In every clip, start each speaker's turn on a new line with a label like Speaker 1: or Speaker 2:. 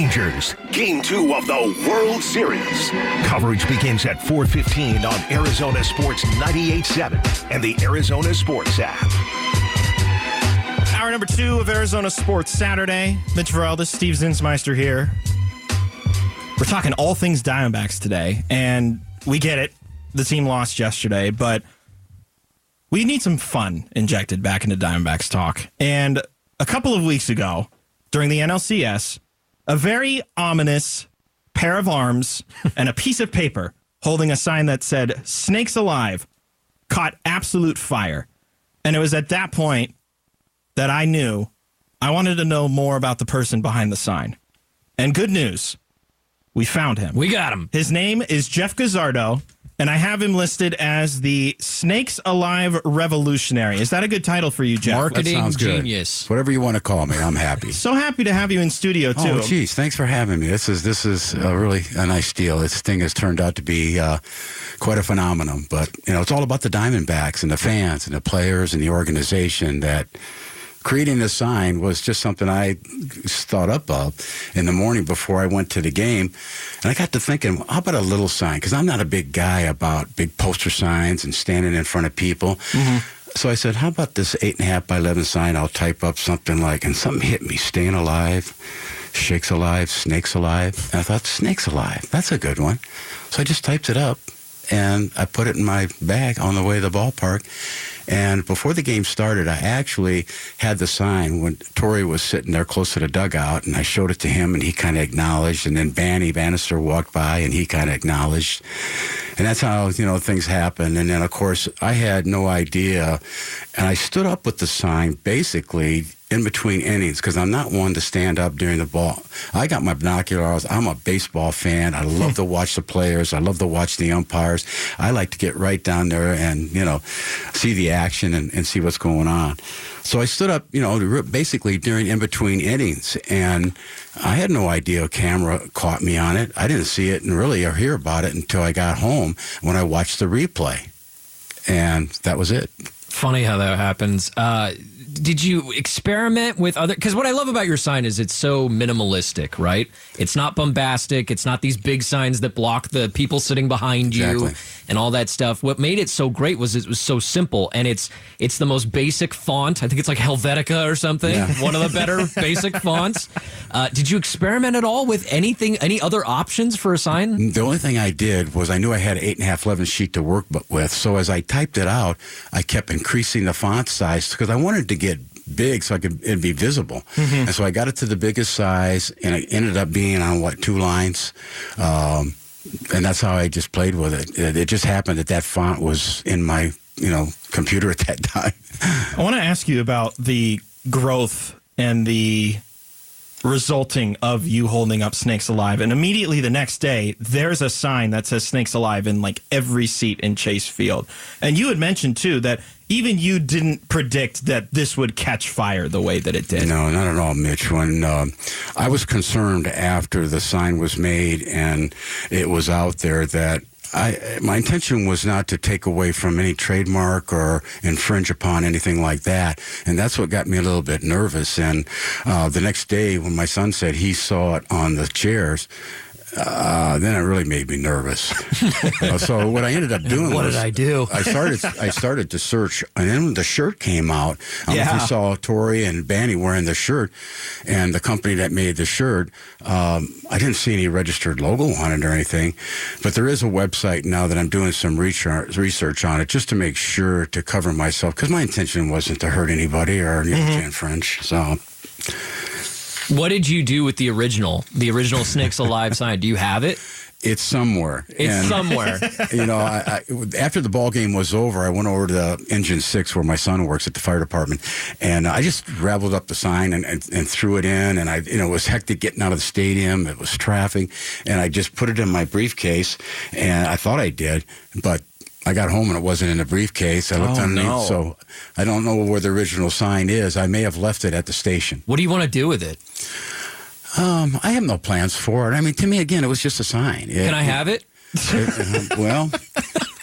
Speaker 1: Rangers, Game 2 of the World Series. Coverage begins at 4.15 on Arizona Sports 98.7 and the Arizona Sports app.
Speaker 2: Hour number two of Arizona Sports Saturday. Mitch Varelda, Steve Zinsmeister here. We're talking all things Diamondbacks today, and we get it. The team lost yesterday, but we need some fun injected back into Diamondbacks talk. And a couple of weeks ago, during the NLCS, a very ominous pair of arms and a piece of paper holding a sign that said "Snakes Alive" caught absolute fire. And it was at that point that I knew I wanted to know more about the person behind the sign. And good news, we found him.
Speaker 3: We got him.
Speaker 2: His name is Jeff Gazzardo, and I have him listed as the Snakes Alive Revolutionary. Is that a good title for you, Jeff?
Speaker 3: Marketing
Speaker 4: Sounds good.
Speaker 3: genius.
Speaker 4: Whatever you want to call me, I'm happy.
Speaker 2: So happy to have you in studio too.
Speaker 4: Oh, geez, thanks for having me. This is this is a really a nice deal. This thing has turned out to be uh, quite a phenomenon. But you know, it's all about the Diamondbacks and the fans and the players and the organization. That creating this sign was just something I thought up of in the morning before I went to the game, and I got to thinking, how about a little sign? Because I'm not a big guy about big poster signs and standing in front of people. Mm-hmm. So I said, how about this eight and a half by 11 sign? I'll type up something like, and something hit me, staying alive, shakes alive, snakes alive. And I thought, snakes alive, that's a good one. So I just typed it up and I put it in my bag on the way to the ballpark. And before the game started, I actually had the sign when Torey was sitting there close to the dugout, and I showed it to him, and he kind of acknowledged. And then Banny Banister walked by, and he kind of acknowledged. And that's how you know things happen. And then, of course, I had no idea, and I stood up with the sign basically in between innings because I'm not one to stand up during the ball. I got my binoculars. I'm a baseball fan. I love to watch the players. I love to watch the umpires. I like to get right down there and you know see the action and, and see what's going on. So I stood up, you know, basically during in between innings, and I had no idea a camera caught me on it. I didn't see it and really or hear about it until I got home when I watched the replay, and that was it.
Speaker 3: Funny how that happens. Uh, did you experiment with other? Because what I love about your sign is it's so minimalistic, right? It's not bombastic. It's not these big signs that block the people sitting behind you
Speaker 4: Exactly.
Speaker 3: And all that stuff. What made it so great was it was so simple, and it's it's the most basic font. I think it's like Helvetica or something.
Speaker 4: Yeah.
Speaker 3: One of the better basic fonts. Uh, did you experiment at all with anything? Any other options for a sign?
Speaker 4: The only thing I did was I knew I had an eight and a half, 11 sheet to work with. So as I typed it out, I kept increasing the font size because I wanted to get big so I could it'd be visible. And so I got it to the biggest size, and it ended up being on what two lines. Um, and that's how I just played with it. it. Just happened that that font was in my you know computer at that time.
Speaker 2: I want to ask you about the growth and the resulting of you holding up Snakes Alive. And immediately the next day, there's a sign that says Snakes Alive in like every seat in Chase Field. And you had mentioned too that even you didn't predict that this would catch fire the way that it did.
Speaker 4: No, not at all, Mitch. When uh, I was concerned after the sign was made and it was out there that I, my intention was not to take away from any trademark or infringe upon anything like that, and that's what got me a little bit nervous. And uh, the next day, when my son said he saw it on the chairs, uh, then it really made me nervous. Uh, so what I ended up doing
Speaker 3: What
Speaker 4: was
Speaker 3: did I do?
Speaker 4: I started I started to search, and then when the shirt came out, I don't know if
Speaker 2: Yeah.
Speaker 4: you saw Torey and Banny wearing the shirt, and the company that made the shirt. Um, I didn't see any registered logo on it or anything, but there is a website now that I'm doing some research research on it just to make sure to cover myself because my intention wasn't to hurt anybody or know, to infringe. So
Speaker 3: What did you do with the original, the original Snakes Alive sign? Do you have it?
Speaker 4: it's somewhere.
Speaker 3: It's
Speaker 4: And-
Speaker 3: somewhere.
Speaker 4: you know, I, I, after the ball game was over, I went over to the Engine Six where my son works at the fire department, and I just raveled up the sign and, and, and threw it in. And I, you know, it was hectic getting out of the stadium. It was traffic, and I just put it in my briefcase, and I thought I did, but. I got home and it wasn't in the briefcase. I looked
Speaker 2: Oh,
Speaker 4: underneath,
Speaker 2: no.
Speaker 4: so I don't know where the original sign is. I may have left it at the station.
Speaker 3: What do you want to do with it?
Speaker 4: Um, I have no plans for it. I mean, to me, again, it was just a sign.
Speaker 3: Can I have it?
Speaker 4: It- well,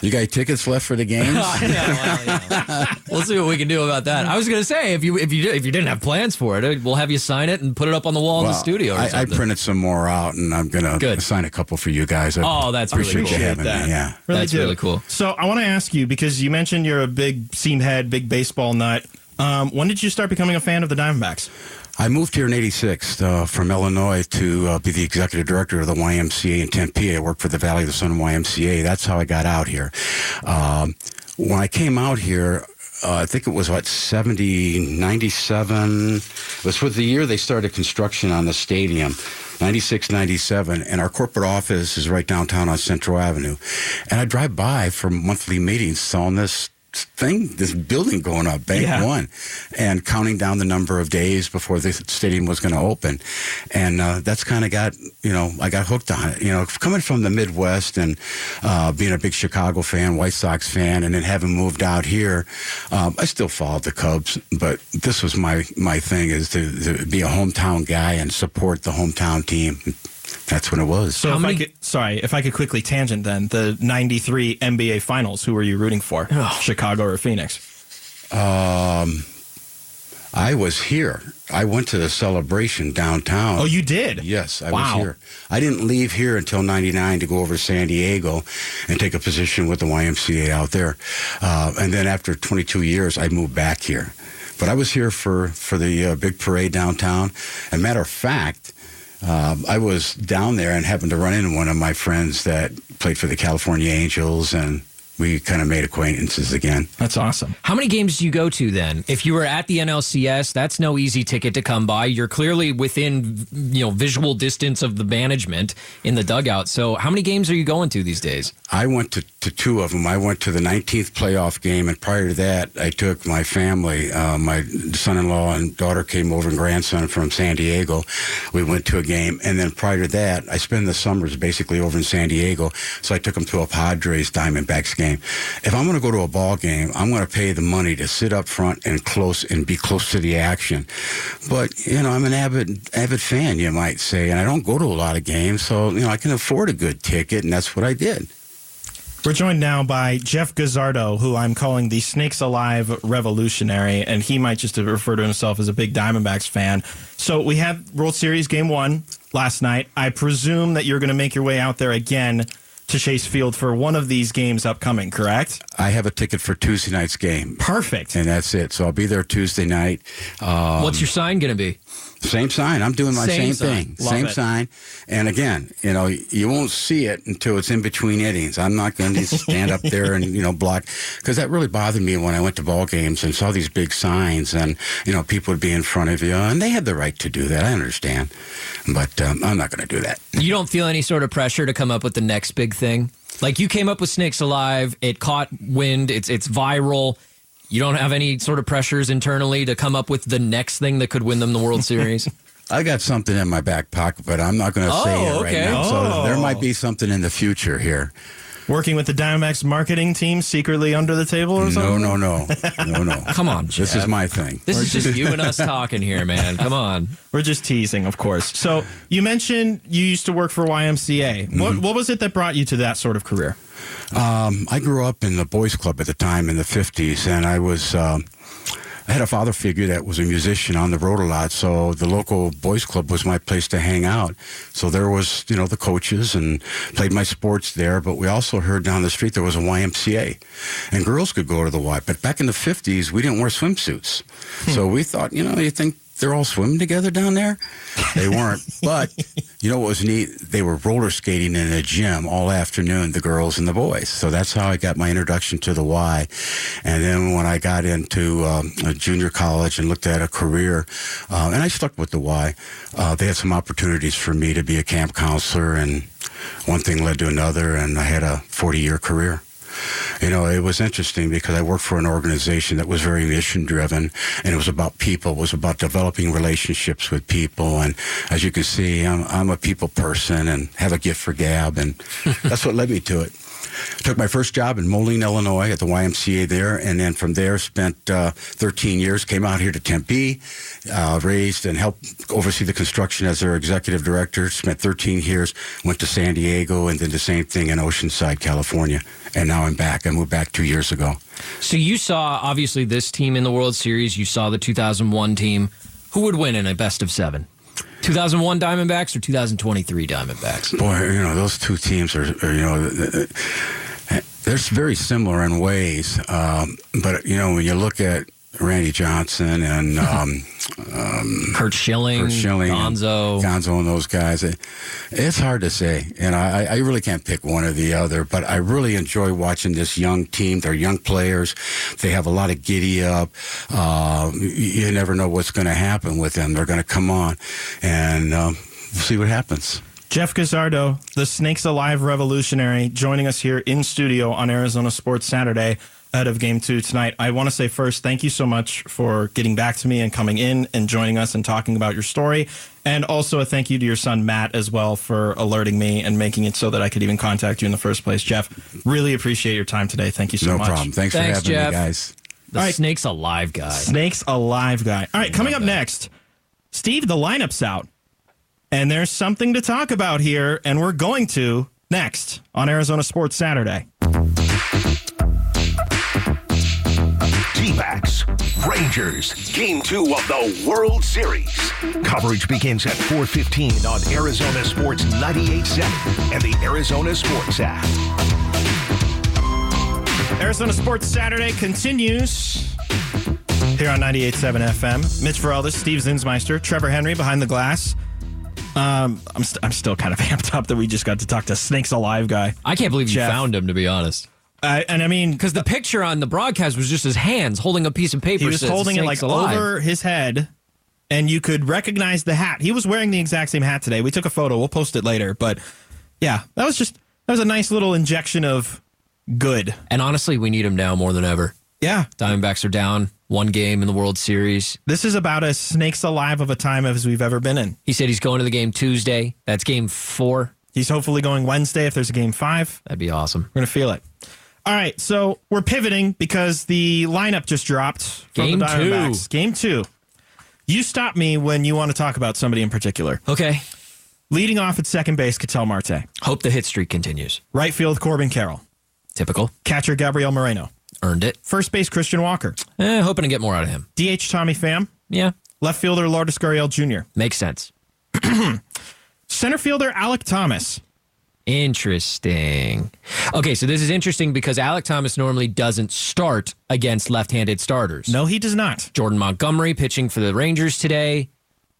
Speaker 4: You got tickets left for the games?
Speaker 3: yeah, well, yeah. We'll see what we can do about that. I was going to say if you if you if you didn't have plans for it, we'll have you sign it and put it up on the wall in the studio. Or
Speaker 4: I, I printed some more out, and I'm gonna sign a couple for you guys. I
Speaker 3: Oh, that's really
Speaker 4: appreciate
Speaker 3: cool.
Speaker 4: you having
Speaker 2: Appreciate
Speaker 4: me. Yeah.
Speaker 2: Really
Speaker 3: That's
Speaker 2: do.
Speaker 3: really cool.
Speaker 2: So I want to ask you because you mentioned you're a big seam head, big baseball nut. Um, when did you start becoming a fan of the Diamondbacks?
Speaker 4: I moved here in '86 uh, from Illinois to uh, be the executive director of the YMCA in Tempe. I worked for the Valley of the Sun YMCA. That's how I got out here. Um, when I came out here, uh, I think it was what 70, 97. It was for the year they started construction on the stadium. 96, 97, and our corporate office is right downtown on Central Avenue. And I drive by for monthly meetings, saw this thing, this building going up, Bank
Speaker 2: Yeah.
Speaker 4: One, and counting down the number of days before the stadium was going to open. And uh, that's kind of got, you know, I got hooked on it. You know, coming from the Midwest and uh, being a big Chicago fan, White Sox fan, and then having moved out here, um, I still followed the Cubs, but this was my, my thing is to, to be a hometown guy and support the hometown team. That's what it was.
Speaker 2: So
Speaker 3: How
Speaker 2: if
Speaker 3: many-
Speaker 2: I could, sorry, if I could quickly tangent then the '93 NBA Finals. Who were you rooting for? Chicago or Phoenix?
Speaker 4: Um, I was here. I went to the celebration downtown.
Speaker 2: Oh, you did.
Speaker 4: Yes, I
Speaker 2: Wow.
Speaker 4: was here. I didn't leave here until '99 to go over to San Diego and take a position with the YMCA out there. Uh, and then after 22 years, I moved back here. But I was here for for the uh, big parade downtown. And matter of fact. Um, I was down there and happened to run into one of my friends that played for the California Angels, and we kind of made acquaintances again.
Speaker 2: That's awesome.
Speaker 3: How many games do you go to then? If you were at the NLCS, that's no easy ticket to come by. You're clearly within you know visual distance of the management in the dugout. So how many games are you going to these days?
Speaker 4: I went to, to two of them. I went to the 19th playoff game, and prior to that, I took my family. Uh, my son-in-law and daughter came over, and grandson from San Diego. We went to a game, and then prior to that, I spend the summers basically over in San Diego. So I took them to a Padres Diamondbacks game. If I'm going to go to a ball game, I'm going to pay the money to sit up front and close and be close to the action. But you know, I'm an avid avid fan, you might say, and I don't go to a lot of games, so you know, I can afford a good ticket, and that's what I did.
Speaker 2: We're joined now by Jeff Gazzardo, who I'm calling the Snakes Alive Revolutionary, and he might just refer to himself as a big Diamondbacks fan. So we had World Series Game One last night. I presume that you're going to make your way out there again to Chase Field for one of these games upcoming, correct?
Speaker 4: I have a ticket for Tuesday night's game,
Speaker 2: Perfect.
Speaker 4: and that's it. So I'll be there Tuesday night. Um,
Speaker 3: What's your sign going to be?
Speaker 4: Same sign. I'm doing my
Speaker 3: Same
Speaker 4: same, thing. Same
Speaker 2: it.
Speaker 4: sign. And again, you know, you won't see it until it's in between innings. I'm not going to stand up there and you know block because that really bothered me when I went to ball games and saw these big signs and you know people would be in front of you and they had the right to do that. I understand, but um, I'm not going to do that.
Speaker 3: You don't feel any sort of pressure to come up with the next big thing? Like you came up with Snakes Alive, it caught wind, it's it's viral. You don't have any sort of pressures internally to come up with the next thing that could win them the World Series.
Speaker 4: I got something in my back pocket, but I'm not going to say
Speaker 3: Oh,
Speaker 4: it right
Speaker 3: okay.
Speaker 4: now.
Speaker 2: Oh.
Speaker 4: So there might be something in the future here.
Speaker 2: Working with the Diamondbacks marketing team secretly under the table or
Speaker 4: No,
Speaker 2: something?
Speaker 4: no, no, no, no.
Speaker 3: Come on,
Speaker 4: This is my thing.
Speaker 3: This is just you and us talking here, man. Come on.
Speaker 2: We're just teasing, of course. So you mentioned you used to work for YMCA.
Speaker 4: Mm-hmm.
Speaker 2: What, what was it that brought you to that sort of career?
Speaker 4: Um, I grew up in the boys' club at the time in the '50s, and I was. Um, I had a father figure that was a musician on the road a lot, so the local boys' club was my place to hang out. So there was, you know, the coaches and played my sports there. But we also heard down the street there was a YMCA, and girls could go to the Y. But back in the '50s, we didn't wear swimsuits, so we thought, you know, you think they're all swimming together down there? They weren't. but you know what was neat? They were roller skating in a gym all afternoon, the girls and the boys. So that's how I got my introduction to the Y. And then when I got into um, a junior college and looked at a career, uh, and I stuck with the Y, uh, they had some opportunities for me to be a camp counselor, and one thing led to another, and I had a 40 year career. You know, it was interesting because I worked for an organization that was very mission driven and it was about people, it was about developing relationships with people. And as you can see, I'm, I'm a people person and have a gift for gab. And that's what led me to it. Took my first job in Moline, Illinois, at the YMCA there, and then from there spent uh, 13 years. Came out here to Tempe, uh, raised and helped oversee the construction as their executive director. Spent 13 years. Went to San Diego, and then the same thing in Oceanside, California. And now I'm back. I moved back two years ago.
Speaker 3: So you saw obviously this team in the World Series. You saw the 2001 team. Who would win in a best of seven? 2001 Diamondbacks or 2023 Diamondbacks?
Speaker 4: Boy, you know those two teams are, are you know. They're very similar in ways, um, but you know when you look at Randy Johnson and um,
Speaker 3: um, Curt Schilling,
Speaker 4: Curt Schilling
Speaker 3: Gonzo,
Speaker 4: and Gonzo, and those guys. It, it's hard to say, and I, I, really can't pick one or the other. But I really enjoy watching this young team. They're young players. They have a lot of giddy up. Uh, you never know what's going to happen with them. They're going to come on, and um, we'll see what happens.
Speaker 2: Jeff Gazzardo, the Snakes Alive revolutionary, joining us here in studio on Arizona Sports Saturday ahead of game two tonight. I want to say first, thank you so much for getting back to me and coming in and joining us and talking about your story. And also a thank you to your son, Matt, as well, for alerting me and making it so that I could even contact you in the first place. Jeff, really appreciate your time today. Thank you so
Speaker 4: no
Speaker 2: much.
Speaker 4: No problem. Thanks,
Speaker 3: Thanks
Speaker 4: for having
Speaker 3: Jeff.
Speaker 4: me, guys.
Speaker 3: The right. Snake's Alive guy.
Speaker 2: Snake's Alive guy. All right, coming up that. next, Steve, the lineup's out. And there's something to talk about here, and we're going to next on Arizona Sports Saturday.
Speaker 1: D-backs, Rangers, Game 2 of the World Series. Coverage begins at 4.15 on Arizona Sports 98.7 and the Arizona Sports app.
Speaker 2: Arizona Sports Saturday continues here on 98.7 FM. Mitch Vareldis, Steve Zinsmeister, Trevor Henry behind the glass. Um, I'm, st- I'm still kind of amped up that we just got to talk to Snakes Alive guy.
Speaker 3: I can't believe Jeff. you found him, to be honest.
Speaker 2: Uh, and I mean,
Speaker 3: because the picture on the broadcast was just his hands holding a piece of paper.
Speaker 2: He was holding it like alive. over his head, and you could recognize the hat. He was wearing the exact same hat today. We took a photo. We'll post it later. But yeah, that was just that was a nice little injection of good.
Speaker 3: And honestly, we need him now more than ever.
Speaker 2: Yeah,
Speaker 3: Diamondbacks are down one game in the World Series.
Speaker 2: This is about as snakes alive of a time as we've ever been in.
Speaker 3: He said he's going to the game Tuesday. That's game four.
Speaker 2: He's hopefully going Wednesday if there's a game five.
Speaker 3: That'd be awesome.
Speaker 2: We're gonna feel it. All right, so we're pivoting because the lineup just dropped from
Speaker 3: game
Speaker 2: the Diamondbacks. Two. Game two. You stop me when you want to talk about somebody in particular.
Speaker 3: Okay.
Speaker 2: Leading off at second base, Ketel Marte.
Speaker 3: Hope the hit streak continues.
Speaker 2: Right field, Corbin Carroll.
Speaker 3: Typical.
Speaker 2: Catcher, Gabriel Moreno.
Speaker 3: Earned it.
Speaker 2: First base, Christian Walker.
Speaker 3: Eh, hoping to get more out of him.
Speaker 2: DH, Tommy Pham.
Speaker 3: Yeah.
Speaker 2: Left fielder, Lourdes Gurriel Jr.
Speaker 3: Makes sense.
Speaker 2: Center fielder, Alek Thomas.
Speaker 3: Interesting. Okay, so this is interesting because Alek Thomas normally doesn't start against left-handed starters.
Speaker 2: No, he does not.
Speaker 3: Jordan Montgomery pitching for the Rangers today.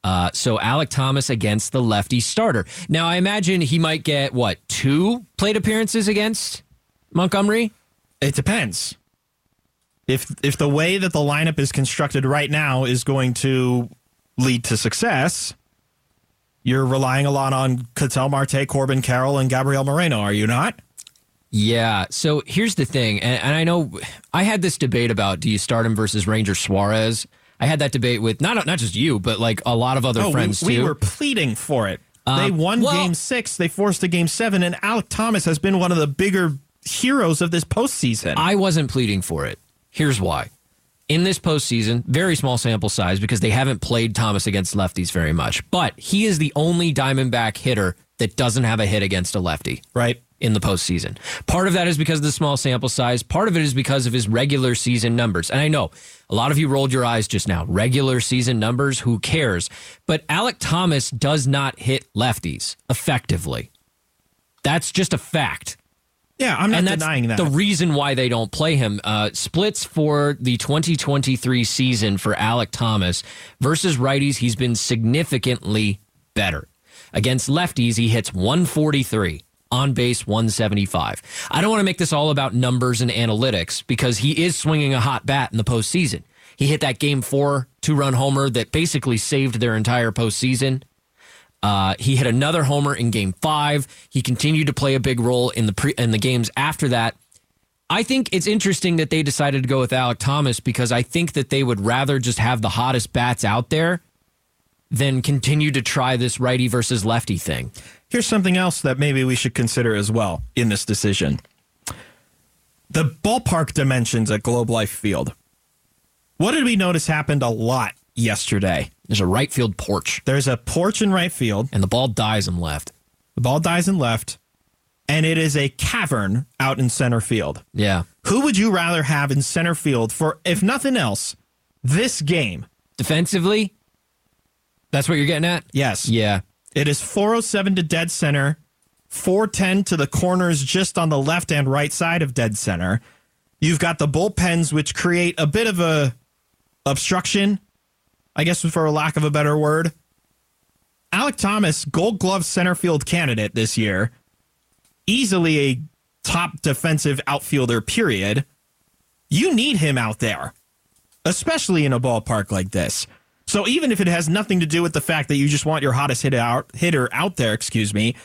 Speaker 3: Uh, so Alek Thomas against the lefty starter. Now I imagine he might get what two plate appearances against Montgomery.
Speaker 2: It depends. If if the way that the lineup is constructed right now is going to lead to success, you're relying a lot on Ketel Marte, Corbin Carroll, and Gabriel Moreno, are you not?
Speaker 3: Yeah. So here's the thing, and, and, I know I had this debate about do you start him versus Ranger Suarez. I had that debate with not not just you, but like a lot of other
Speaker 2: oh,
Speaker 3: friends
Speaker 2: we,
Speaker 3: too.
Speaker 2: We were pleading for it. Uh, they won well, Game Six. They forced a Game Seven, and Alek Thomas has been one of the bigger heroes of this postseason.
Speaker 3: I wasn't pleading for it. Here's why in this postseason, very small sample size because they haven't played Thomas against lefties very much, but he is the only Diamondback hitter that doesn't have a hit against a lefty.
Speaker 2: Right.
Speaker 3: In the postseason. Part of that is because of the small sample size. Part of it is because of his regular season numbers. And I know a lot of you rolled your eyes just now. Regular season numbers, who cares? But Alek Thomas does not hit lefties effectively. That's just a fact.
Speaker 2: Yeah, I'm not
Speaker 3: and that's
Speaker 2: denying that.
Speaker 3: The reason why they don't play him uh, splits for the 2023 season for Alek Thomas versus righties. He's been significantly better against lefties. He hits 143 on base 175. I don't want to make this all about numbers and analytics because he is swinging a hot bat in the postseason. He hit that game four two run homer that basically saved their entire postseason. Uh, he hit another homer in Game Five. He continued to play a big role in the pre- in the games after that. I think it's interesting that they decided to go with Alek Thomas because I think that they would rather just have the hottest bats out there than continue to try this righty versus lefty thing.
Speaker 2: Here's something else that maybe we should consider as well in this decision. the ballpark dimensions at Globe Life Field. What did we notice happened a lot yesterday?
Speaker 3: There's a right field porch,
Speaker 2: There's a porch in right field.
Speaker 3: and the ball dies in left.
Speaker 2: The ball dies in left, and it is a cavern out in center field.
Speaker 3: Yeah.
Speaker 2: Who would you rather have in center field for, if nothing else, this game?
Speaker 3: Defensively, that's what you're getting at?
Speaker 2: Yes.
Speaker 3: Yeah.
Speaker 2: It is 407 to dead center, 410 to the corners just on the left and right side of dead center. You've got the bullpens, which create a bit of a obstruction, I guess for lack of a better word. Alek Thomas, gold glove center field candidate this year, easily a top defensive outfielder, period. You need him out there, especially in a ballpark like this. So even if it has nothing to do with the fact that you just want your hottest hitter out, hitter out there, excuse me,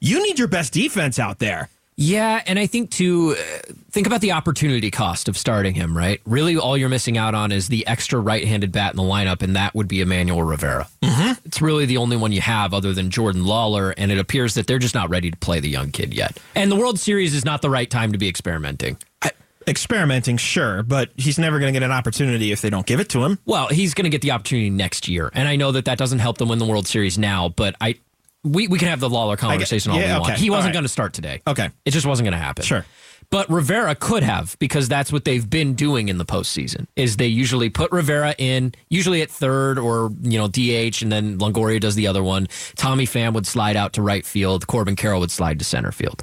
Speaker 2: you need your best defense out there.
Speaker 3: Yeah, and I think to uh, think about the opportunity cost of starting him, right? Really, all you're missing out on is the extra right-handed bat in the lineup, and that would be Emmanuel Rivera. Mm-hmm. It's really the only one you have other than Jordan Lawlar, and it appears that they're just not ready to play the young kid yet. And the World Series is not the right time to be experimenting.
Speaker 2: Experimenting, sure, but he's never going to get an opportunity if they don't give it to him.
Speaker 3: Well, he's going to get the opportunity next year, and I know that that doesn't help them win the World Series now, but I. We, we can have the Lawlar conversation all
Speaker 2: yeah,
Speaker 3: we want.
Speaker 2: okay.
Speaker 3: He wasn't
Speaker 2: right.
Speaker 3: going to start today.
Speaker 2: Okay.
Speaker 3: It just wasn't going to happen.
Speaker 2: Sure.
Speaker 3: But Rivera could have because that's what they've been doing in the postseason. Is they usually put Rivera in, usually at third or you know DH, and then Longoria does the other one. Tommy Pham would slide out to right field. Corbin Carroll would slide to center field.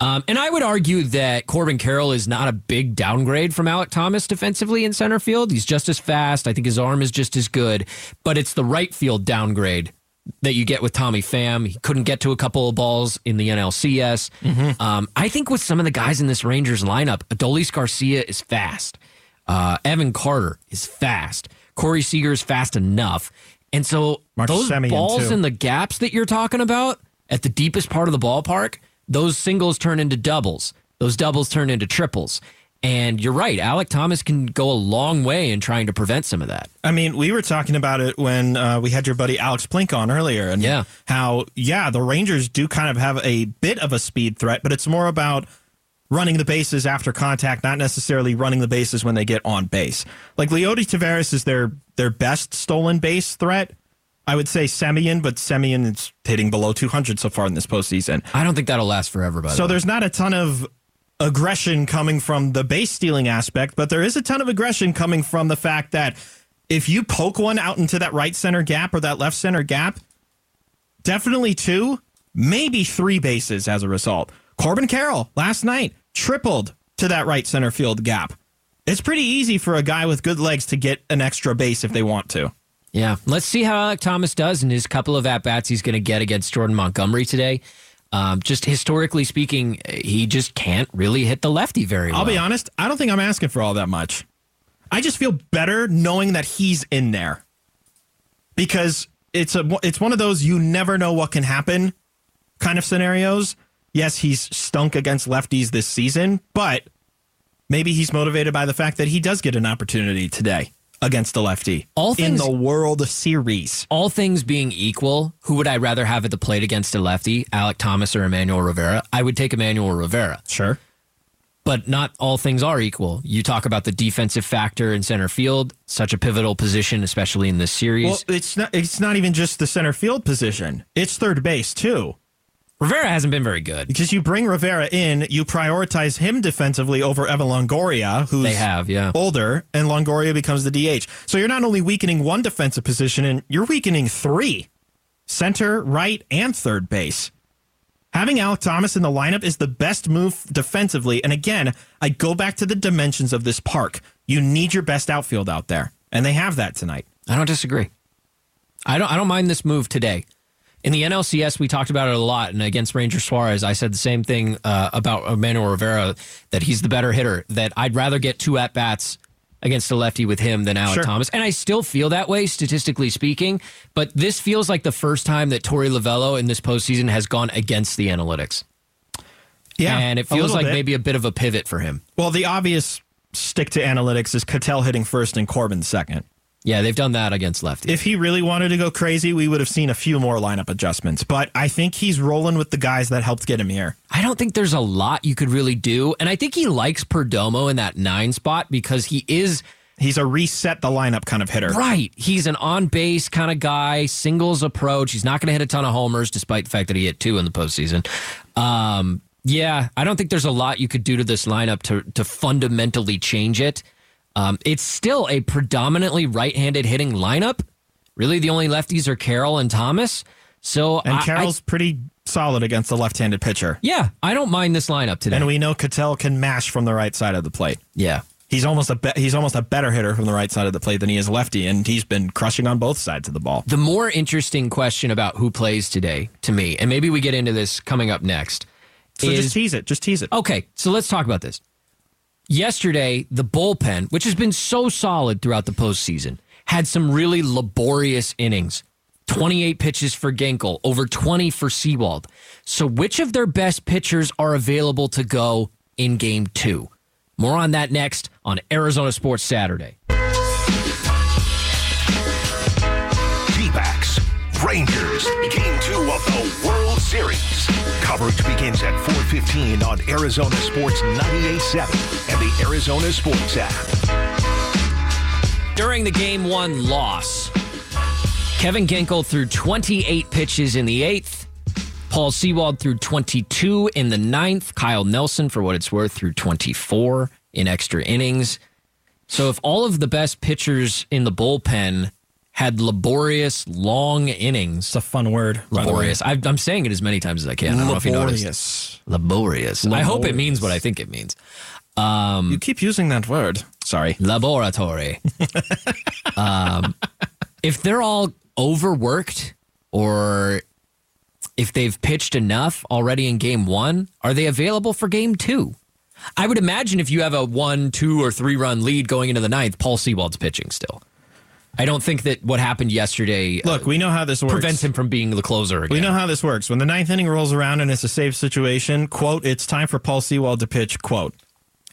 Speaker 3: Um, and I would argue that Corbin Carroll is not a big downgrade from Alek Thomas defensively in center field. He's just as fast. I think his arm is just as good, but it's the right field downgrade that you get with Tommy Pham. He couldn't get to a couple of balls in the NLCS. Um, I think with some of the guys in this Rangers lineup, Adolis Garcia is fast. Uh, Evan Carter is fast. Corey Seager is fast enough. And so those
Speaker 2: Semien,
Speaker 3: balls
Speaker 2: too.
Speaker 3: in the gaps that you're talking about at the deepest part of the ballpark, those singles turn into doubles. Those doubles turn into triples. And you're right. Alek Thomas can go a long way in trying to prevent some of that.
Speaker 2: I mean, we were talking about it when uh, we had your buddy Alex Plink on earlier, and
Speaker 3: Yeah.
Speaker 2: how yeah, the Rangers do kind of have a bit of a speed threat, but it's more about running the bases after contact, not necessarily running the bases when they get on base. Like Leody Taveras is their their best stolen base threat. I would say Semien, but Semien is hitting below 200 so far in this postseason.
Speaker 3: I don't think that'll last forever, by the
Speaker 2: So
Speaker 3: way.
Speaker 2: there's not a ton of aggression coming from the base stealing aspect, but there is a ton of aggression coming from the fact that if you poke one out into that right center gap or that left center gap, definitely two, maybe three bases as a result. Corbin Carroll last night tripled to that right center field gap. It's pretty easy for a guy with good legs to get an extra base if they want to.
Speaker 3: Yeah. Let's see how Alek Thomas does in his couple of at bats he's going to get against Jordan Montgomery today. Um, just historically speaking, he just can't really hit the lefty very well.
Speaker 2: I'll be honest, I don't think I'm asking for all that much. I just feel better knowing that he's in there. Because it's a it's one of those you never know what can happen kind of scenarios. Yes, he's stunk against lefties this season, but maybe he's motivated by the fact that he does get an opportunity today against the lefty
Speaker 3: All
Speaker 2: in
Speaker 3: things-
Speaker 2: the World Series.
Speaker 3: All things being equal, who would I rather have at the plate against a lefty, Alek Thomas or Emmanuel Rivera? I would take Emmanuel Rivera.
Speaker 2: Sure.
Speaker 3: But not all things are equal. You talk about the defensive factor in center field, such a pivotal position, especially in this series.
Speaker 2: Well, it's not it's not even just the center field position. It's third base too.
Speaker 3: Rivera hasn't been very good.
Speaker 2: Because you bring Rivera in, you prioritize him defensively over Evan Longoria, who's
Speaker 3: They have, yeah.
Speaker 2: older, and Longoria becomes the DH. So you're not only weakening one defensive position, and you're weakening three center, right, and third base. Having Alek Thomas in the lineup is the best move defensively. And again, I go back to the dimensions of this park. You need your best outfield out there, and they have that tonight.
Speaker 3: I don't disagree. I don't. I don't mind this move today. In the NLCS, we talked about it a lot, and against Ranger Suarez, I said the same thing uh, about Emmanuel Rivera that he's the better hitter. That I'd rather get two at bats against a lefty with him than Alek
Speaker 2: Sure.
Speaker 3: Thomas, and I still feel that way statistically speaking. But this feels like the first time that Torey Lovullo in this postseason has gone against the analytics, Yeah. and it feels like
Speaker 2: bit.
Speaker 3: maybe a bit of a pivot for him.
Speaker 2: Well, the obvious stick to analytics is Ketel hitting first and Corbin second.
Speaker 3: Yeah, they've done that against lefties.
Speaker 2: If he really wanted to go crazy, we would have seen a few more lineup adjustments. But I think he's rolling with the guys that helped get him here.
Speaker 3: I don't think there's a lot you could really do. And I think he likes Perdomo in that nine spot because he is
Speaker 2: He's a reset the lineup kind of hitter.
Speaker 3: right. He's an on base kind of guy, singles approach. He's not going to hit a ton of homers, despite the fact that he hit two in the postseason. Um, yeah, I don't think there's a lot you could do to this lineup to to fundamentally change it. Um, it's still a predominantly right-handed hitting lineup. Really, the only lefties are Carroll and Thomas. So
Speaker 2: And
Speaker 3: I- I-
Speaker 2: Carroll's pretty solid against the left-handed pitcher.
Speaker 3: yeah, I don't mind this lineup today.
Speaker 2: And we know Ketel can mash from the right side of the plate.
Speaker 3: yeah,
Speaker 2: He's almost a be- he's almost a better hitter from the right side of the plate than he is lefty, and he's been crushing on both sides of the ball.
Speaker 3: The more interesting question about who plays today to me, and maybe we get into this coming up next,
Speaker 2: So
Speaker 3: is
Speaker 2: just tease it. Just tease it.
Speaker 3: okay. So let's talk about this. Yesterday, the bullpen, which has been so solid throughout the postseason, had some really laborious innings. 28 pitches for Ginkel, over 20 for Sewald. So, which of their best pitchers are available to go in game two? More on that next on Arizona Sports Saturday.
Speaker 1: D-backs, Rangers, Game 2 of the World Series. Coverage begins at 4.15 on Arizona Sports 98.7 and the Arizona Sports app.
Speaker 3: During the game one loss, Kevin Ginkel threw 28 pitches in the eighth. Paul Sewald threw 22 in the ninth. Kyle Nelson, for what it's worth, threw 24 in extra innings. So if all of the best pitchers in the bullpen had laborious, long innings,
Speaker 2: It's a fun word. by the way.
Speaker 3: laborious. I, I'm saying it as many times as I can. I don't know if you noticed.
Speaker 2: Laborious.
Speaker 3: Laborious. I hope it means what I think it means.
Speaker 2: You keep using that word. Sorry.
Speaker 3: laboratory. um, if they're all overworked or if they've pitched enough already in game one, are they available for game two? I would imagine if you have a one, two, or three run lead going into the ninth, Paul Sewald's pitching still. I don't think that what happened yesterday uh,
Speaker 2: Look, we know how this works.
Speaker 3: prevents him from being the closer again.
Speaker 2: We know how this works. When the ninth inning rolls around and it's a safe situation, quote, it's time for Paul Sewald to pitch, quote.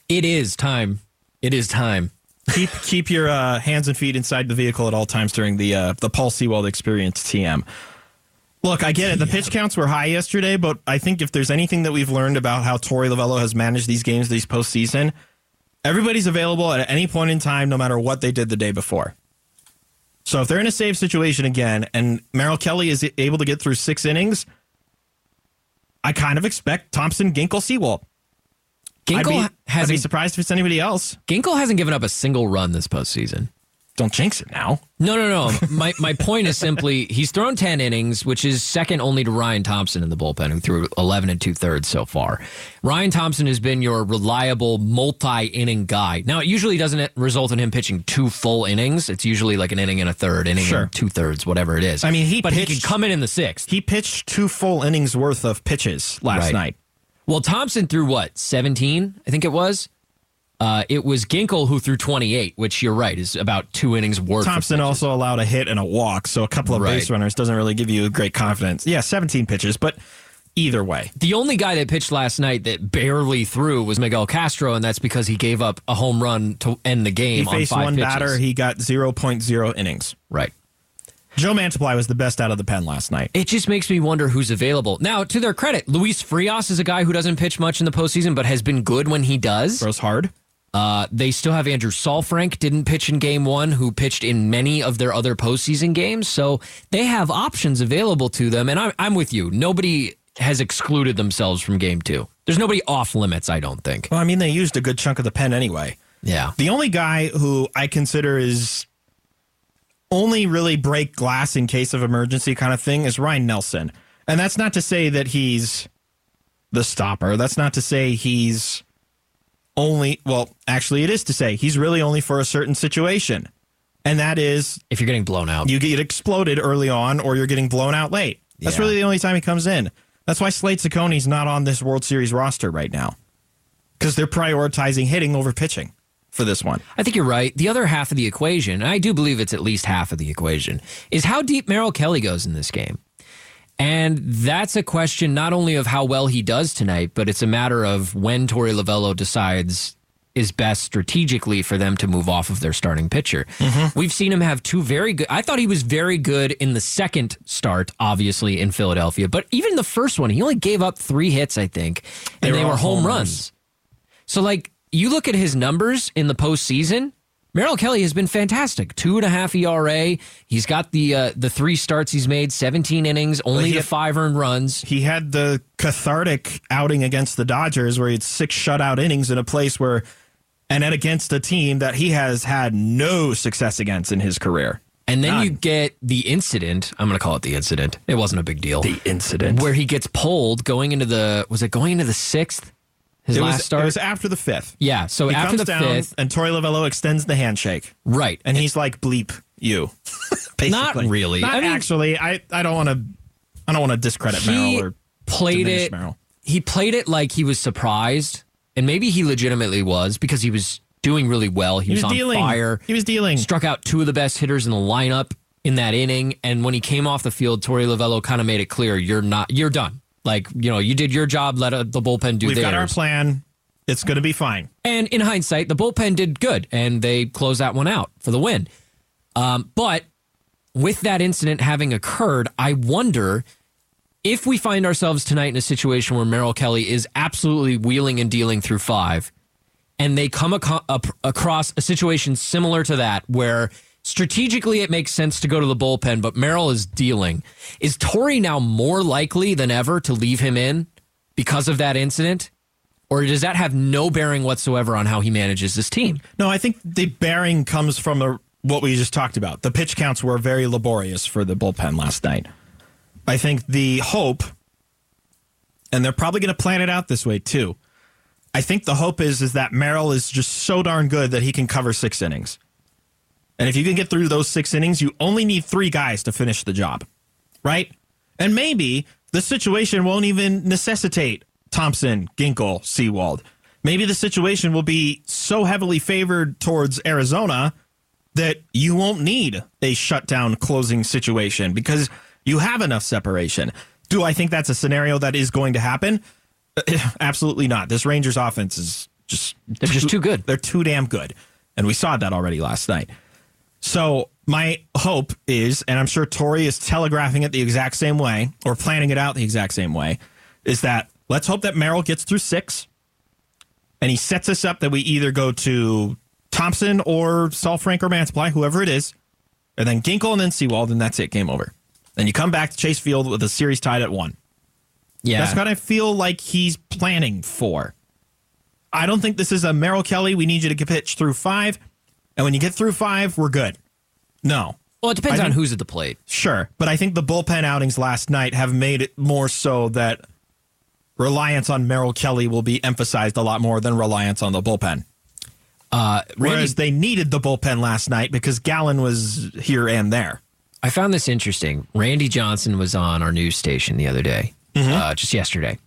Speaker 3: it is time. It is time.
Speaker 2: Keep keep your uh, hands and feet inside the vehicle at all times during the uh, the Paul Sewald experience TM. Look, I get it. The pitch counts were high yesterday, but I think if there's anything that we've learned about how Torey Lovullo has managed these games these postseason, everybody's available at any point in time, no matter what they did the day before. So if they're in a safe situation again, and Merrill Kelly is able to get through six innings, I kind of expect Thompson, Ginkel, Sewald. I'd
Speaker 3: Ginkel
Speaker 2: be, I'd be surprised if it's anybody else.
Speaker 3: Ginkel hasn't given up a single run this postseason.
Speaker 2: Don't jinx it now.
Speaker 3: No, no, no. my my point is simply he's thrown ten innings, which is second only to Ryan Thompson in the bullpen, who threw eleven and two thirds so far. Ryan Thompson has been your reliable multi-inning guy. Now it usually doesn't result in him pitching two full innings. It's usually like an inning and a third, inning
Speaker 2: Sure.
Speaker 3: and two thirds, whatever it is.
Speaker 2: I mean, he
Speaker 3: but he
Speaker 2: pitched-
Speaker 3: can come in in the sixth.
Speaker 2: He pitched two full innings worth of pitches last
Speaker 3: Right.
Speaker 2: night.
Speaker 3: Well, Thompson threw what seventeen, I think it was. Uh, it was Ginkel who threw 28, which you're right is about two innings worth.
Speaker 2: Thompson also allowed a hit and a walk, so a couple of
Speaker 3: Right.
Speaker 2: base runners doesn't really give you great confidence. Yeah, 17 pitches, but either way.
Speaker 3: The only guy that pitched last night that barely threw was Miguel Castro, and that's because he gave up a home run to end the game
Speaker 2: He
Speaker 3: on
Speaker 2: faced
Speaker 3: five
Speaker 2: one
Speaker 3: pitches.
Speaker 2: batter, he got 0.0 innings.
Speaker 3: right.
Speaker 2: Joe Mantiply was the best out of the pen last night.
Speaker 3: It just makes me wonder who's available. Now, to their credit, Luis Frias is a guy who doesn't pitch much in the postseason, but has been good when he does.
Speaker 2: Throws hard.
Speaker 3: Uh, they still have Andrew Saalfrank, didn't pitch in game one, who pitched in many of their other postseason games. So they have options available to them. And I'm, I'm with you. Nobody has excluded themselves from game two. There's nobody off limits, I don't think.
Speaker 2: Well, I mean, they used a good chunk of the pen anyway.
Speaker 3: Yeah.
Speaker 2: The only guy who I consider is only really break glass in case of emergency kind of thing is Ryan Nelson. And that's not to say that he's the stopper. That's not to say he's only, well, actually, it is to say he's really only for a certain situation. And that is
Speaker 3: If you're getting blown out.
Speaker 2: you get exploded early on or you're getting blown out late. That's
Speaker 3: Yeah.
Speaker 2: really the only time he comes in. That's why Slade Cecconi's not on this World Series roster right now because they're prioritizing hitting over pitching for this one.
Speaker 3: I think you're right. The other half of the equation, and I do believe it's at least half of the equation, is how deep Merrill Kelly goes in this game. And that's a question not only of how well he does tonight, but it's a matter of when Torey Lovullo decides is best strategically for them to move off of their starting pitcher.
Speaker 2: Mm-hmm.
Speaker 3: We've seen him have two very good. I thought he was very good in the second start, obviously in Philadelphia, but even the first one, he only gave up three hits, I think, and
Speaker 2: They
Speaker 3: they,
Speaker 2: were
Speaker 3: were, home
Speaker 2: homers.
Speaker 3: runs. So, like, you look at his numbers in the postseason. Merrill Kelly has been fantastic. Two and a half ERA. He's got the uh, the three starts he's made, seventeen innings, only
Speaker 2: he
Speaker 3: the
Speaker 2: had-
Speaker 3: five earned runs.
Speaker 2: He had the cathartic outing against the Dodgers where he had six shutout innings in a place where, and then against a team that he has had no success against in his career.
Speaker 3: And then you get the incident. I'm going to call it the incident. It wasn't a big deal.
Speaker 2: The incident.
Speaker 3: where he gets pulled going into the was it going into the sixth? His
Speaker 2: it
Speaker 3: last
Speaker 2: was,
Speaker 3: start.
Speaker 2: it was after the fifth.
Speaker 3: yeah. So
Speaker 2: He
Speaker 3: after
Speaker 2: comes
Speaker 3: the
Speaker 2: down
Speaker 3: fifth,
Speaker 2: and Torey Lovullo extends the handshake.
Speaker 3: right?
Speaker 2: And he's like, bleep you. Basically.
Speaker 3: Not really.
Speaker 2: Not
Speaker 3: I mean-
Speaker 2: actually. I, I don't want to I don't want to discredit Merrill or
Speaker 3: played it.
Speaker 2: Merrill.
Speaker 3: He played it like he was surprised, and maybe he legitimately was because he was doing really well. He,
Speaker 2: He was
Speaker 3: on
Speaker 2: dealing.
Speaker 3: fire.
Speaker 2: He was dealing.
Speaker 3: struck out two of the best hitters in the lineup in that inning. And when he came off the field, Torey Lavello kind of made it clear you're not, you're done. Like you know, you did your job. Let uh, the bullpen do their
Speaker 2: We've
Speaker 3: theirs.
Speaker 2: got our plan. It's going to be fine.
Speaker 3: And in hindsight, the bullpen did good, and they closed that one out for the win. Um, but with that incident having occurred, I wonder if we find ourselves tonight in a situation where Merrill Kelly is absolutely wheeling and dealing through five, and they come up across a situation similar to that where strategically it makes sense to go to the bullpen, but Merrill is dealing. Is Torey now more likely than ever to leave him in because of that incident? Or does that have no bearing whatsoever on how he manages this team?
Speaker 2: No, I think the bearing comes from what we just talked about. The pitch counts were very laborious for the bullpen last night. I think the hope, and they're probably going to plan it out this way too. I think the hope is is that Merrill is just so darn good that he can cover six innings. And if you can get through those six innings, you only need three guys to finish the job, right? And maybe the situation won't even necessitate Thompson, Ginkel, Sewald. Maybe the situation will be so heavily favored towards Arizona that you won't need a shutdown closing situation because you have enough separation. Do I think that's a scenario that is going to happen? Absolutely not. This Rangers offense is just
Speaker 3: They're just too good.
Speaker 2: They're too damn good. And we saw that already last night. So my hope is, and I'm sure Torey is telegraphing it the exact same way or planning it out the exact same way, is that let's hope that Merrill gets through six and he sets us up that we either go to Thompson or Saalfrank or Mantiply, whoever it is, and then Ginkel and then Sewald, and that's it, game over. Then you come back to Chase Field with a series tied at one.
Speaker 3: Yeah.
Speaker 2: That's what I feel like he's planning for. I don't think this is a Merrill Kelly. We need you to pitch through five, and when you get through five, we're good. No,
Speaker 3: well, it depends
Speaker 2: I
Speaker 3: on
Speaker 2: think-
Speaker 3: who's at the plate.
Speaker 2: sure, but I think the bullpen outings last night have made it more so that reliance on Merrill Kelly will be emphasized a lot more than reliance on the bullpen.
Speaker 3: Uh, Randy,
Speaker 2: Whereas they needed the bullpen last night because Gallen was here and there.
Speaker 3: I found this interesting. Randy Johnson was on our news station the other day, uh, just yesterday,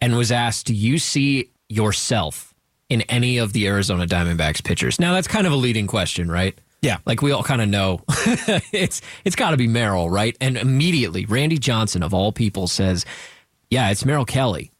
Speaker 3: and was asked, "Do you see yourself in any of the Arizona Diamondbacks pitchers?" Now that's kind of a leading question, right?
Speaker 2: Yeah.
Speaker 3: Like we all kind of know, it's it's got to be Merrill, right? And immediately, Randy Johnson of all people says, "Yeah, it's Merrill Kelly."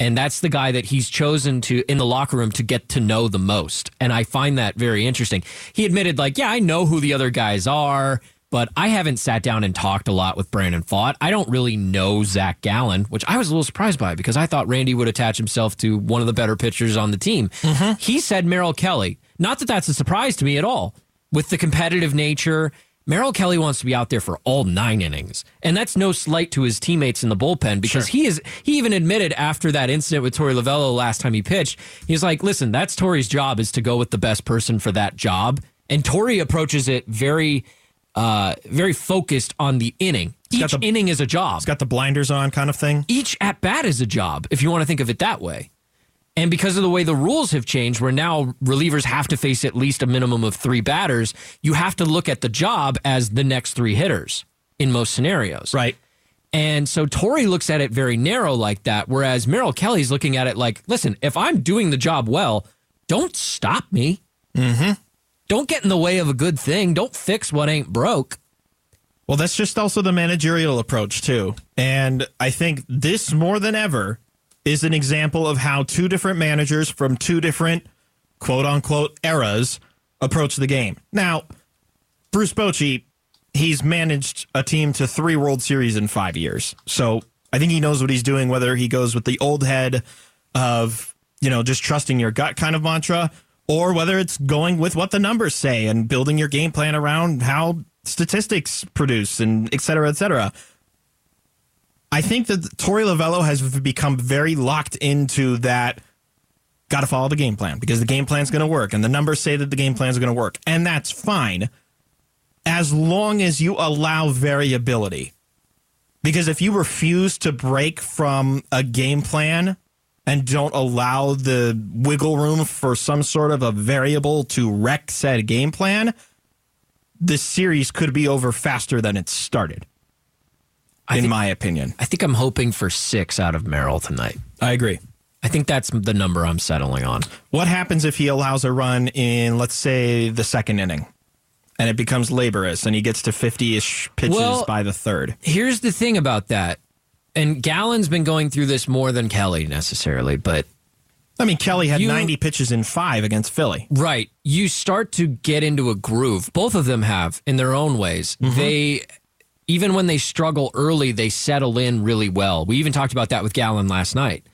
Speaker 3: And that's the guy that he's chosen to in the locker room to get to know the most. And I find that very interesting. He admitted, like, yeah, I know who the other guys are, but I haven't sat down and talked a lot with Brandon Pfaadt. I don't really know Zach Gallen, which I was a little surprised by because I thought Randy would attach himself to one of the better pitchers on the team. Mm-hmm. He said Merrill Kelly. Not that that's a surprise to me at all. With the competitive nature, Merrill Kelly wants to be out there for all nine innings. And that's no slight to his teammates in the bullpen because he is he even admitted after that incident with Torey Lovullo last time he pitched, he's like, listen, that's Torey's job is to go with the best person for that job. And Torey approaches it very uh very focused on the inning. Each
Speaker 2: the-
Speaker 3: inning is a job It's
Speaker 2: Got the blinders on kind of thing.
Speaker 3: each at bat is a job, if you want to think of it that way. And because of the way the rules have changed, where now relievers have to face at least a minimum of three batters, you have to look at the job as the next three hitters in most scenarios.
Speaker 2: Right.
Speaker 3: And so Torey looks at it very narrow like that, whereas Merrill Kelly's looking at it like, listen, if I'm doing the job well, don't stop me. Mm-hmm. Don't get in the way of a good thing. Don't fix what ain't broke.
Speaker 2: Well, that's just also the managerial approach, too. And I think this more than ever is an example of how two different managers from two different quote unquote eras approach the game. Now, Bruce Bochy, he's managed a team to three World Series in five years. So I think he knows what he's doing, whether he goes with the old head of, you know, just trusting your gut kind of mantra, or whether it's going with what the numbers say and building your game plan around how statistics produce and et cetera, et cetera. I think that Torey Lovullo has become very locked into that. Got to follow the game plan because the game plan's going to work, and the numbers say that the game plan's going to work, and that's fine, as long as you allow variability. Because if you refuse to break from a game plan and don't allow the wiggle room for some sort of a variable to wreck said game plan, this series could be over faster than it started. in
Speaker 3: think-
Speaker 2: my opinion,
Speaker 3: I think I'm hoping for six out of Merrill tonight.
Speaker 2: I agree.
Speaker 3: I think that's the number I'm settling on.
Speaker 2: What happens if he allows a run in, let's say, the second inning, and it becomes laborious, and he gets to fifty-ish pitches
Speaker 3: Well-
Speaker 2: by the third?
Speaker 3: Here's the thing about that. And Gallen's been going through this more than Kelly necessarily, but
Speaker 2: I mean, Kelly had
Speaker 3: You-
Speaker 2: ninety pitches in five against Philly.
Speaker 3: Right. You start to get into a groove. Both of them have in their own ways. They even when they struggle early, they settle in really well. We even talked about that with Gallen last night.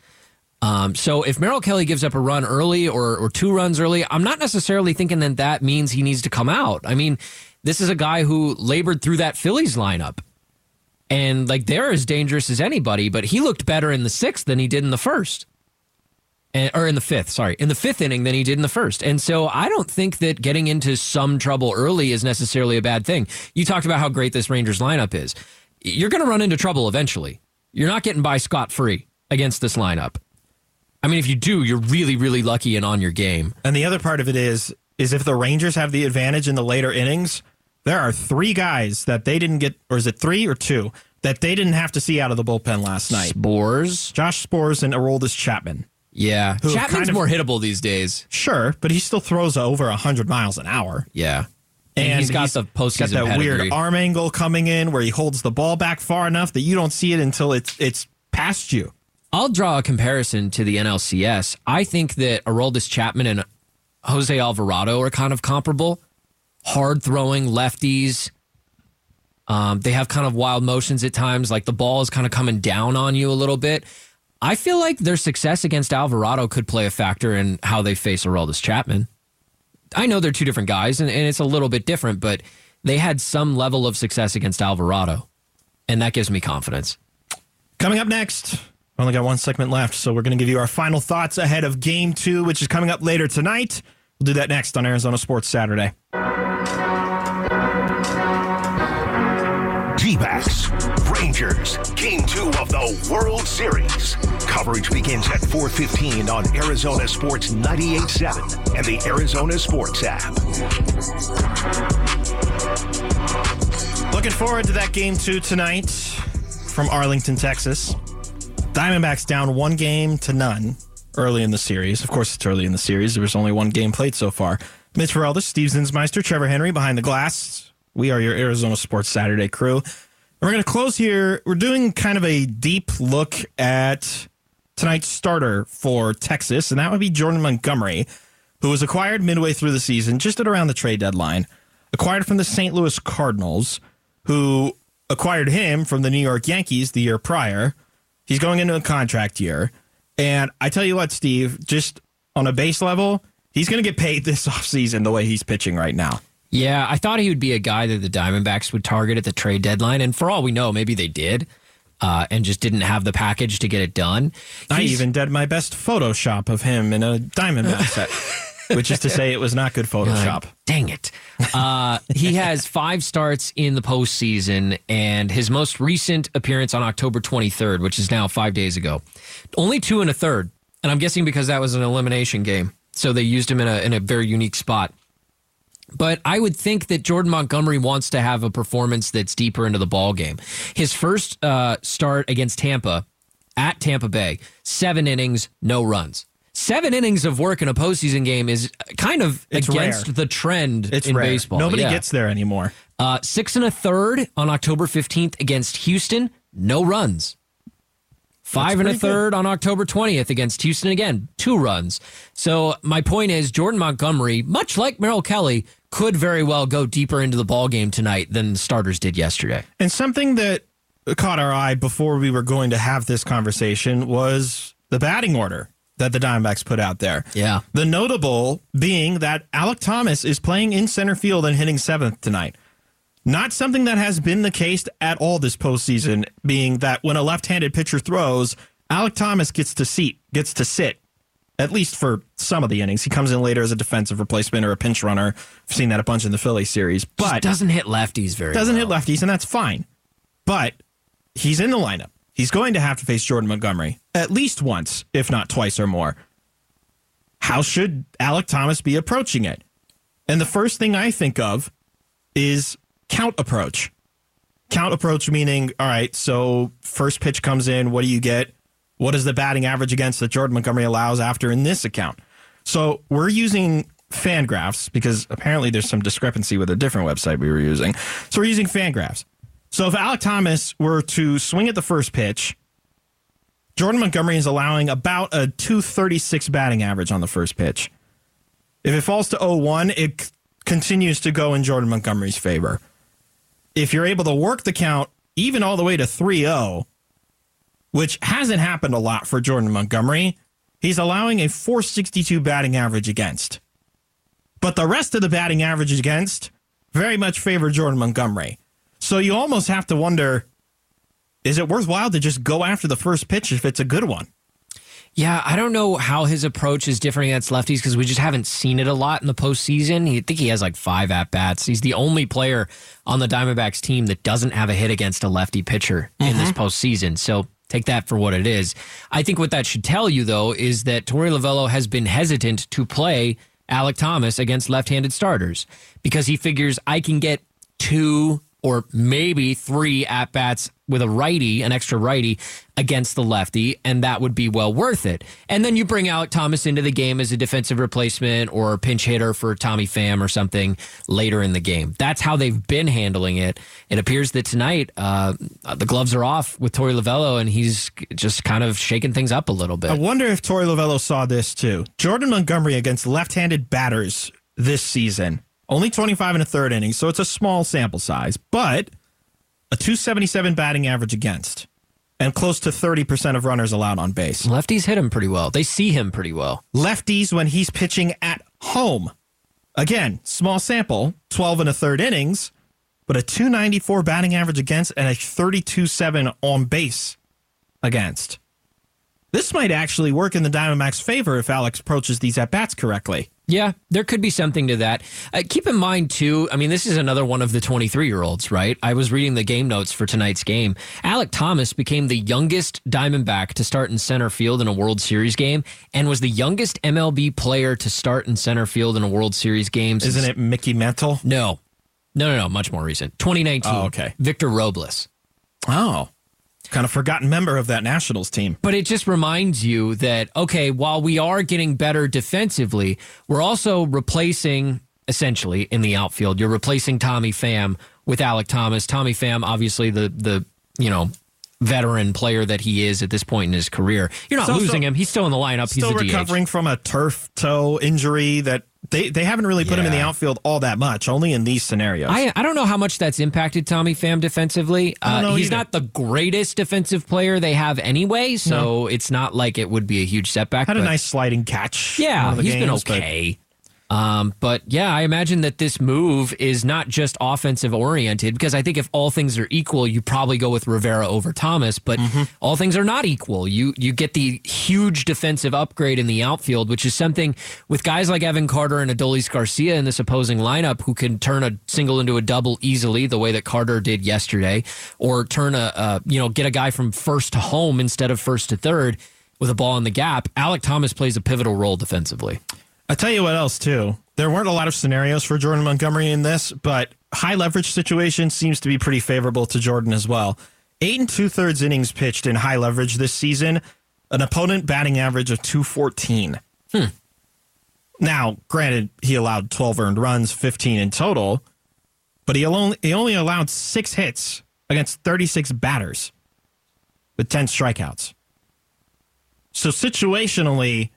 Speaker 3: Um, so if Merrill Kelly gives up a run early or, or two runs early, I'm not necessarily thinking that that means he needs to come out. I mean, this is a guy who labored through that Phillies lineup. And like they're as dangerous as anybody, but he looked better in the sixth than he did in the first and, or in the fifth, sorry, in the fifth inning than he did in the first. And so I don't think that getting into some trouble early is necessarily a bad thing. You talked about how great this Rangers lineup is. You're going to run into trouble eventually. You're not getting by scot free against this lineup. I mean, if you do, you're really, really lucky and on your game.
Speaker 2: And the other part of it is, is if the Rangers have the advantage in the later innings, there are three guys that they didn't get, or is it three or two that they didn't have to see out of the bullpen last night?
Speaker 3: Sborz.
Speaker 2: Josh Sborz and Aroldis Chapman.
Speaker 3: Yeah.
Speaker 2: Who
Speaker 3: Chapman's
Speaker 2: kind of-
Speaker 3: more hittable these days.
Speaker 2: Sure, but he still throws over hundred miles an hour.
Speaker 3: Yeah. And, he's got the
Speaker 2: post.
Speaker 3: got
Speaker 2: that
Speaker 3: pedigree.
Speaker 2: weird arm angle coming in where he holds the ball back far enough that you don't see it until it's it's past you.
Speaker 3: I'll draw a comparison to the NLCS. I think that Aroldis Chapman and Jose Alvarado are kind of comparable. Hard throwing lefties. Um, they have kind of wild motions at times, like the ball is kind of coming down on you a little bit. I feel like their success against Alvarado could play a factor in how they face Aroldis Chapman. I know they're two different guys, and, and it's a little bit different, but they had some level of success against Alvarado, and that gives me confidence.
Speaker 2: Coming up next, we only got one segment left, so we're going to give you our final thoughts ahead of Game Two, which is coming up later tonight. We'll do that next on Arizona Sports Saturday.
Speaker 1: D-backs, Rangers, Game 2 of the World Series. Coverage begins at 4.15 on Arizona Sports 98.7 and the Arizona Sports app.
Speaker 2: Looking forward to that Game Two tonight from Arlington, Texas. Diamondbacks down one game to none early in the series. Of course, it's early in the series. There was only one game played so far. Mitch Verelda, Steve Zinsmeister, Trevor Henry behind the glass. We are your Arizona Sports Saturday crew. And we're going to close here. We're doing kind of a deep look at tonight's starter for Texas, and that would be Jordan Montgomery, who was acquired midway through the season, just at around the trade deadline. Acquired from the St. Louis Cardinals, who acquired him from the New York Yankees the year prior. He's going into a contract year. And I tell you what, Steve, just on a base level, he's going to get paid this offseason the way he's pitching right now.
Speaker 3: Yeah, I thought he would be a guy that the Diamondbacks would target at the trade deadline, and for all we know, maybe they did, uh, and just didn't have the package to get it done.
Speaker 2: I even did my best Photoshop of him in a Diamondback set, which is to say it was not good Photoshop.
Speaker 3: Dang it. Uh, he has five starts in the postseason, and his most recent appearance on October 23rd, which is now five days ago. Only two and a third. And I'm guessing because that was an elimination game. So they used him in a, in a very unique spot. But I would think that Jordan Montgomery wants to have a performance that's deeper into the ball game. His first uh, start against Tampa at Tampa Bay, seven innings, no runs. Seven innings of work in a postseason game is kind of
Speaker 2: It's
Speaker 3: against
Speaker 2: rare.
Speaker 3: the trend
Speaker 2: It's
Speaker 3: in
Speaker 2: rare.
Speaker 3: baseball.
Speaker 2: Nobody
Speaker 3: yeah.
Speaker 2: gets there anymore.
Speaker 3: uh, six and a third on October 15th against Houston, no runs. Five and a
Speaker 2: pretty good.
Speaker 3: third on October 20th against Houston again, two runs. So my point is Jordan Montgomery, much like Merrill Kelly, could very well go deeper into the ball game tonight than the starters did yesterday.
Speaker 2: And something that caught our eye before we were going to have this conversation was the batting order that the Diamondbacks put out there.
Speaker 3: Yeah.
Speaker 2: The notable being that Alek Thomas is playing in center field and hitting seventh tonight. Not something that has been the case at all this postseason, being that when a left-handed pitcher throws, Alek Thomas gets to seat, gets to sit, at least for some of the innings. He comes in later as a defensive replacement or a pinch runner. I've seen that a bunch in the Philly series,
Speaker 3: Just
Speaker 2: but
Speaker 3: doesn't hit lefties very
Speaker 2: doesn't
Speaker 3: well.
Speaker 2: hit lefties, and that's fine. But he's in the lineup. He's going to have to face Jordan Montgomery at least once, if not twice or more. How should Alek Thomas be approaching it? And the first thing I think of is count approach. Count approach meaning, all right, so first pitch comes in, what do you get? What is the batting average against that Jordan Montgomery allows after in this account? So we're using FanGraphs because apparently there's some discrepancy with a different website we were using. So we're using FanGraphs. So if Alek Thomas were to swing at the first pitch, Jordan Montgomery is allowing about a 236 batting average on the first pitch. If it falls to 0-1, it c- continues to go in Jordan Montgomery's favor. If you're able to work the count even all the way to 3-0, which hasn't happened a lot for Jordan Montgomery, he's allowing a 462 batting average against. But the rest of the batting average against very much favor Jordan Montgomery. So you almost have to wonder is it worthwhile to just go after the first pitch if it's a good one?
Speaker 3: Yeah, I don't know how his approach is different against lefties because we just haven't seen it a lot in the postseason. I think he has like five at bats. He's the only player on the Diamondbacks team that doesn't have a hit against a lefty pitcher in this mm-hmm. postseason. So take that for what it is. I think what that should tell you, though, is that Torey Lovullo has been hesitant to play Alek Thomas against left handed starters because he figures I can get two or maybe three at bats with a righty, an extra righty against the lefty, and that would be well worth it. And then you bring out Thomas into the game as a defensive replacement or pinch hitter for Tommy Pham or something later in the game. That's how they've been handling it. It appears that tonight uh, the gloves are off with Torey Lovullo, and he's just kind of shaking things up a little bit.
Speaker 2: I wonder if Torey Lovullo saw this too. Jordan Montgomery against left-handed batters this season. Only 25 and a third innings, so it's a small sample size, but a 277 batting average against and close to 30% of runners allowed on base.
Speaker 3: Lefties hit him pretty well. They see him pretty well.
Speaker 2: Lefties when he's pitching at home. Again, small sample, 12 and a third innings, but a 294 batting average against and a 32-7 on base against. This might actually work in the Diamondbacks' favor if Alex approaches these at bats correctly.
Speaker 3: Yeah, there could be something to that. Uh, keep in mind, too, I mean, this is another one of the 23 year olds, right? I was reading the game notes for tonight's game. Alek Thomas became the youngest Diamondback to start in center field in a World Series game and was the youngest MLB player to start in center field in a World Series game. since-
Speaker 2: Isn't it Mickey Mantle?
Speaker 3: No. No, no, no. Much more recent. 2019.
Speaker 2: Oh, okay.
Speaker 3: Victor Robles.
Speaker 2: Oh, kind of forgotten member of that Nationals team.
Speaker 3: But it just reminds you that, okay, while we are getting better defensively, we're also replacing, essentially, in the outfield, you're replacing Tommy Pham with Alek Thomas. Tommy Pham, obviously, the, the you know, veteran player that he is at this point in his career. You're not
Speaker 2: Still-
Speaker 3: losing
Speaker 2: still-
Speaker 3: him. He's still in the lineup.
Speaker 2: Still
Speaker 3: He's a DH.
Speaker 2: recovering from a turf toe injury that they, they haven't really put him in the outfield all that much, only in these scenarios.
Speaker 3: I, I don't know how much that's impacted Tommy Pham defensively. Uh, he's
Speaker 2: either.
Speaker 3: not the greatest defensive player they have anyway, so it's not like it would be a huge setback.
Speaker 2: Had a nice sliding catch.
Speaker 3: Yeah, he's been
Speaker 2: games, but-
Speaker 3: okay. Um, but yeah, I imagine that this move is not just offensive oriented because I think if all things are equal, you probably go with Rivera over Thomas. But
Speaker 2: Mm-hmm.
Speaker 3: all things are not equal. You you get the huge defensive upgrade in the outfield, which is something with guys like Evan Carter and Adolis Garcia in this opposing lineup who can turn a single into a double easily, the way that Carter did yesterday, or turn a, a you know get a guy from first to home instead of first to third with a ball in the gap. Alek Thomas plays a pivotal role defensively.
Speaker 2: I tell you what else too. There weren't a lot of scenarios for Jordan Montgomery in this, but high leverage situation seems to be pretty favorable to Jordan as well. Eight and two thirds innings pitched in high leverage this season, an opponent batting average of two fourteen. Hmm. Now, granted, he allowed twelve earned runs, fifteen in total, but he only he only allowed six hits against thirty six batters with ten strikeouts. So situationally,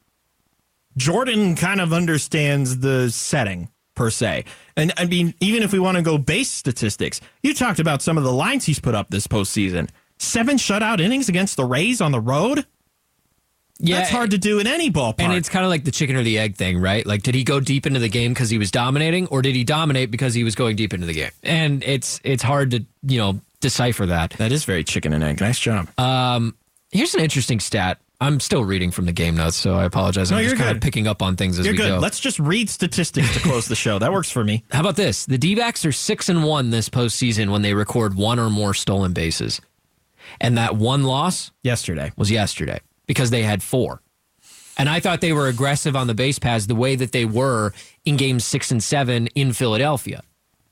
Speaker 2: Jordan kind of understands the setting per se. And I mean, even if we want to go base statistics, you talked about some of the lines he's put up this postseason. Seven shutout innings against the Rays on the road.
Speaker 3: Yeah,
Speaker 2: That's hard to do in any ballpark.
Speaker 3: And it's kind of like the chicken or the egg thing, right? Like, did he go deep into the game because he was dominating, or did he dominate because he was going deep into the game? And it's it's hard to you know decipher that.
Speaker 2: that is very chicken and egg. Nice job.
Speaker 3: Um, Here's an interesting stat. I'm still reading from the game notes, so I apologize. I'm just
Speaker 2: you're
Speaker 3: kind
Speaker 2: good.
Speaker 3: of picking up on things as
Speaker 2: You're
Speaker 3: we
Speaker 2: good.
Speaker 3: go.
Speaker 2: Let's just read statistics to close the show. That works for me.
Speaker 3: How about this? The D backs are six and one this postseason when they record one or more stolen bases. And that one loss
Speaker 2: Yesterday.
Speaker 3: was yesterday because they had four. And I thought they were aggressive on the base paths the way that they were in games six and seven in Philadelphia.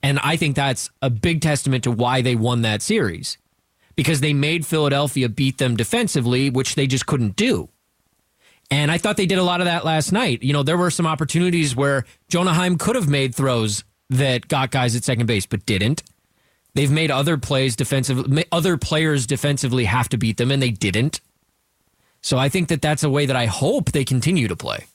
Speaker 3: And I think that's a big testament to why they won that series because they made Philadelphia beat them defensively, which they just couldn't do. And I thought they did a lot of that last night. You know, there were some opportunities where Jonah Heim could have made throws that got guys at second base, but didn't. They've made other plays defensive, ma- other players defensively have to beat them, and they didn't. So I think that that's a way that I hope they continue to play.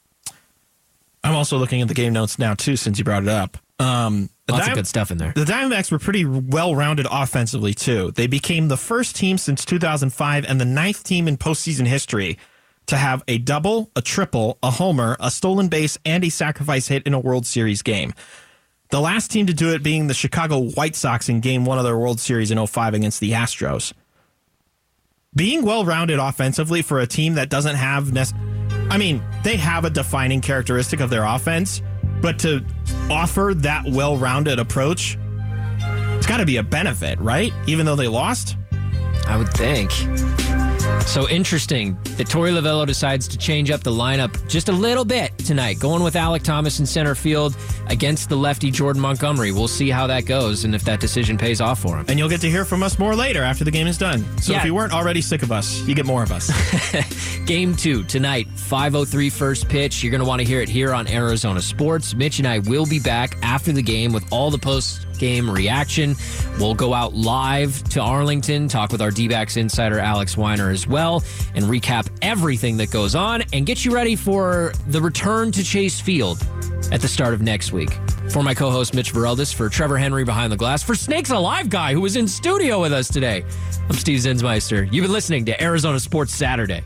Speaker 2: I'm also looking at the game notes now too, since you brought it up. Um,
Speaker 3: Lots
Speaker 2: Dim-
Speaker 3: of good stuff in there.
Speaker 2: The Diamondbacks were pretty well rounded offensively too. They became the first team since 2005 and the ninth team in postseason history to have a double, a triple, a homer, a stolen base, and a sacrifice hit in a World Series game. The last team to do it being the Chicago White Sox in game one of their World Series in 05 against the Astros. Being well rounded offensively for a team that doesn't have, nec- I mean, they have a defining characteristic of their offense, but to offer that well rounded approach, it's got to be a benefit, right? Even though they lost.
Speaker 3: I would think. So interesting that Torey Lovullo decides to change up the lineup just a little bit tonight, going with Alek Thomas in center field against the lefty Jordan Montgomery. We'll see how that goes and if that decision pays off for him.
Speaker 2: And you'll get to hear from us more later after the game is done. So
Speaker 3: Yeah.
Speaker 2: if you weren't already sick of us, you get more of us.
Speaker 3: Game two tonight, 5.03 first pitch. You're going to want to hear it here on Arizona Sports. Mitch and I will be back after the game with all the post game reaction. We'll go out live to Arlington, talk with our D backs insider Alex Weiner as well, and recap everything that goes on and get you ready for the return to Chase Field at the start of next week. For my co host Mitch Vareldis, for Trevor Henry behind the glass, for Snakes Alive guy who was in studio with us today, I'm Steve Zinsmeister. You've been listening to Arizona Sports Saturday.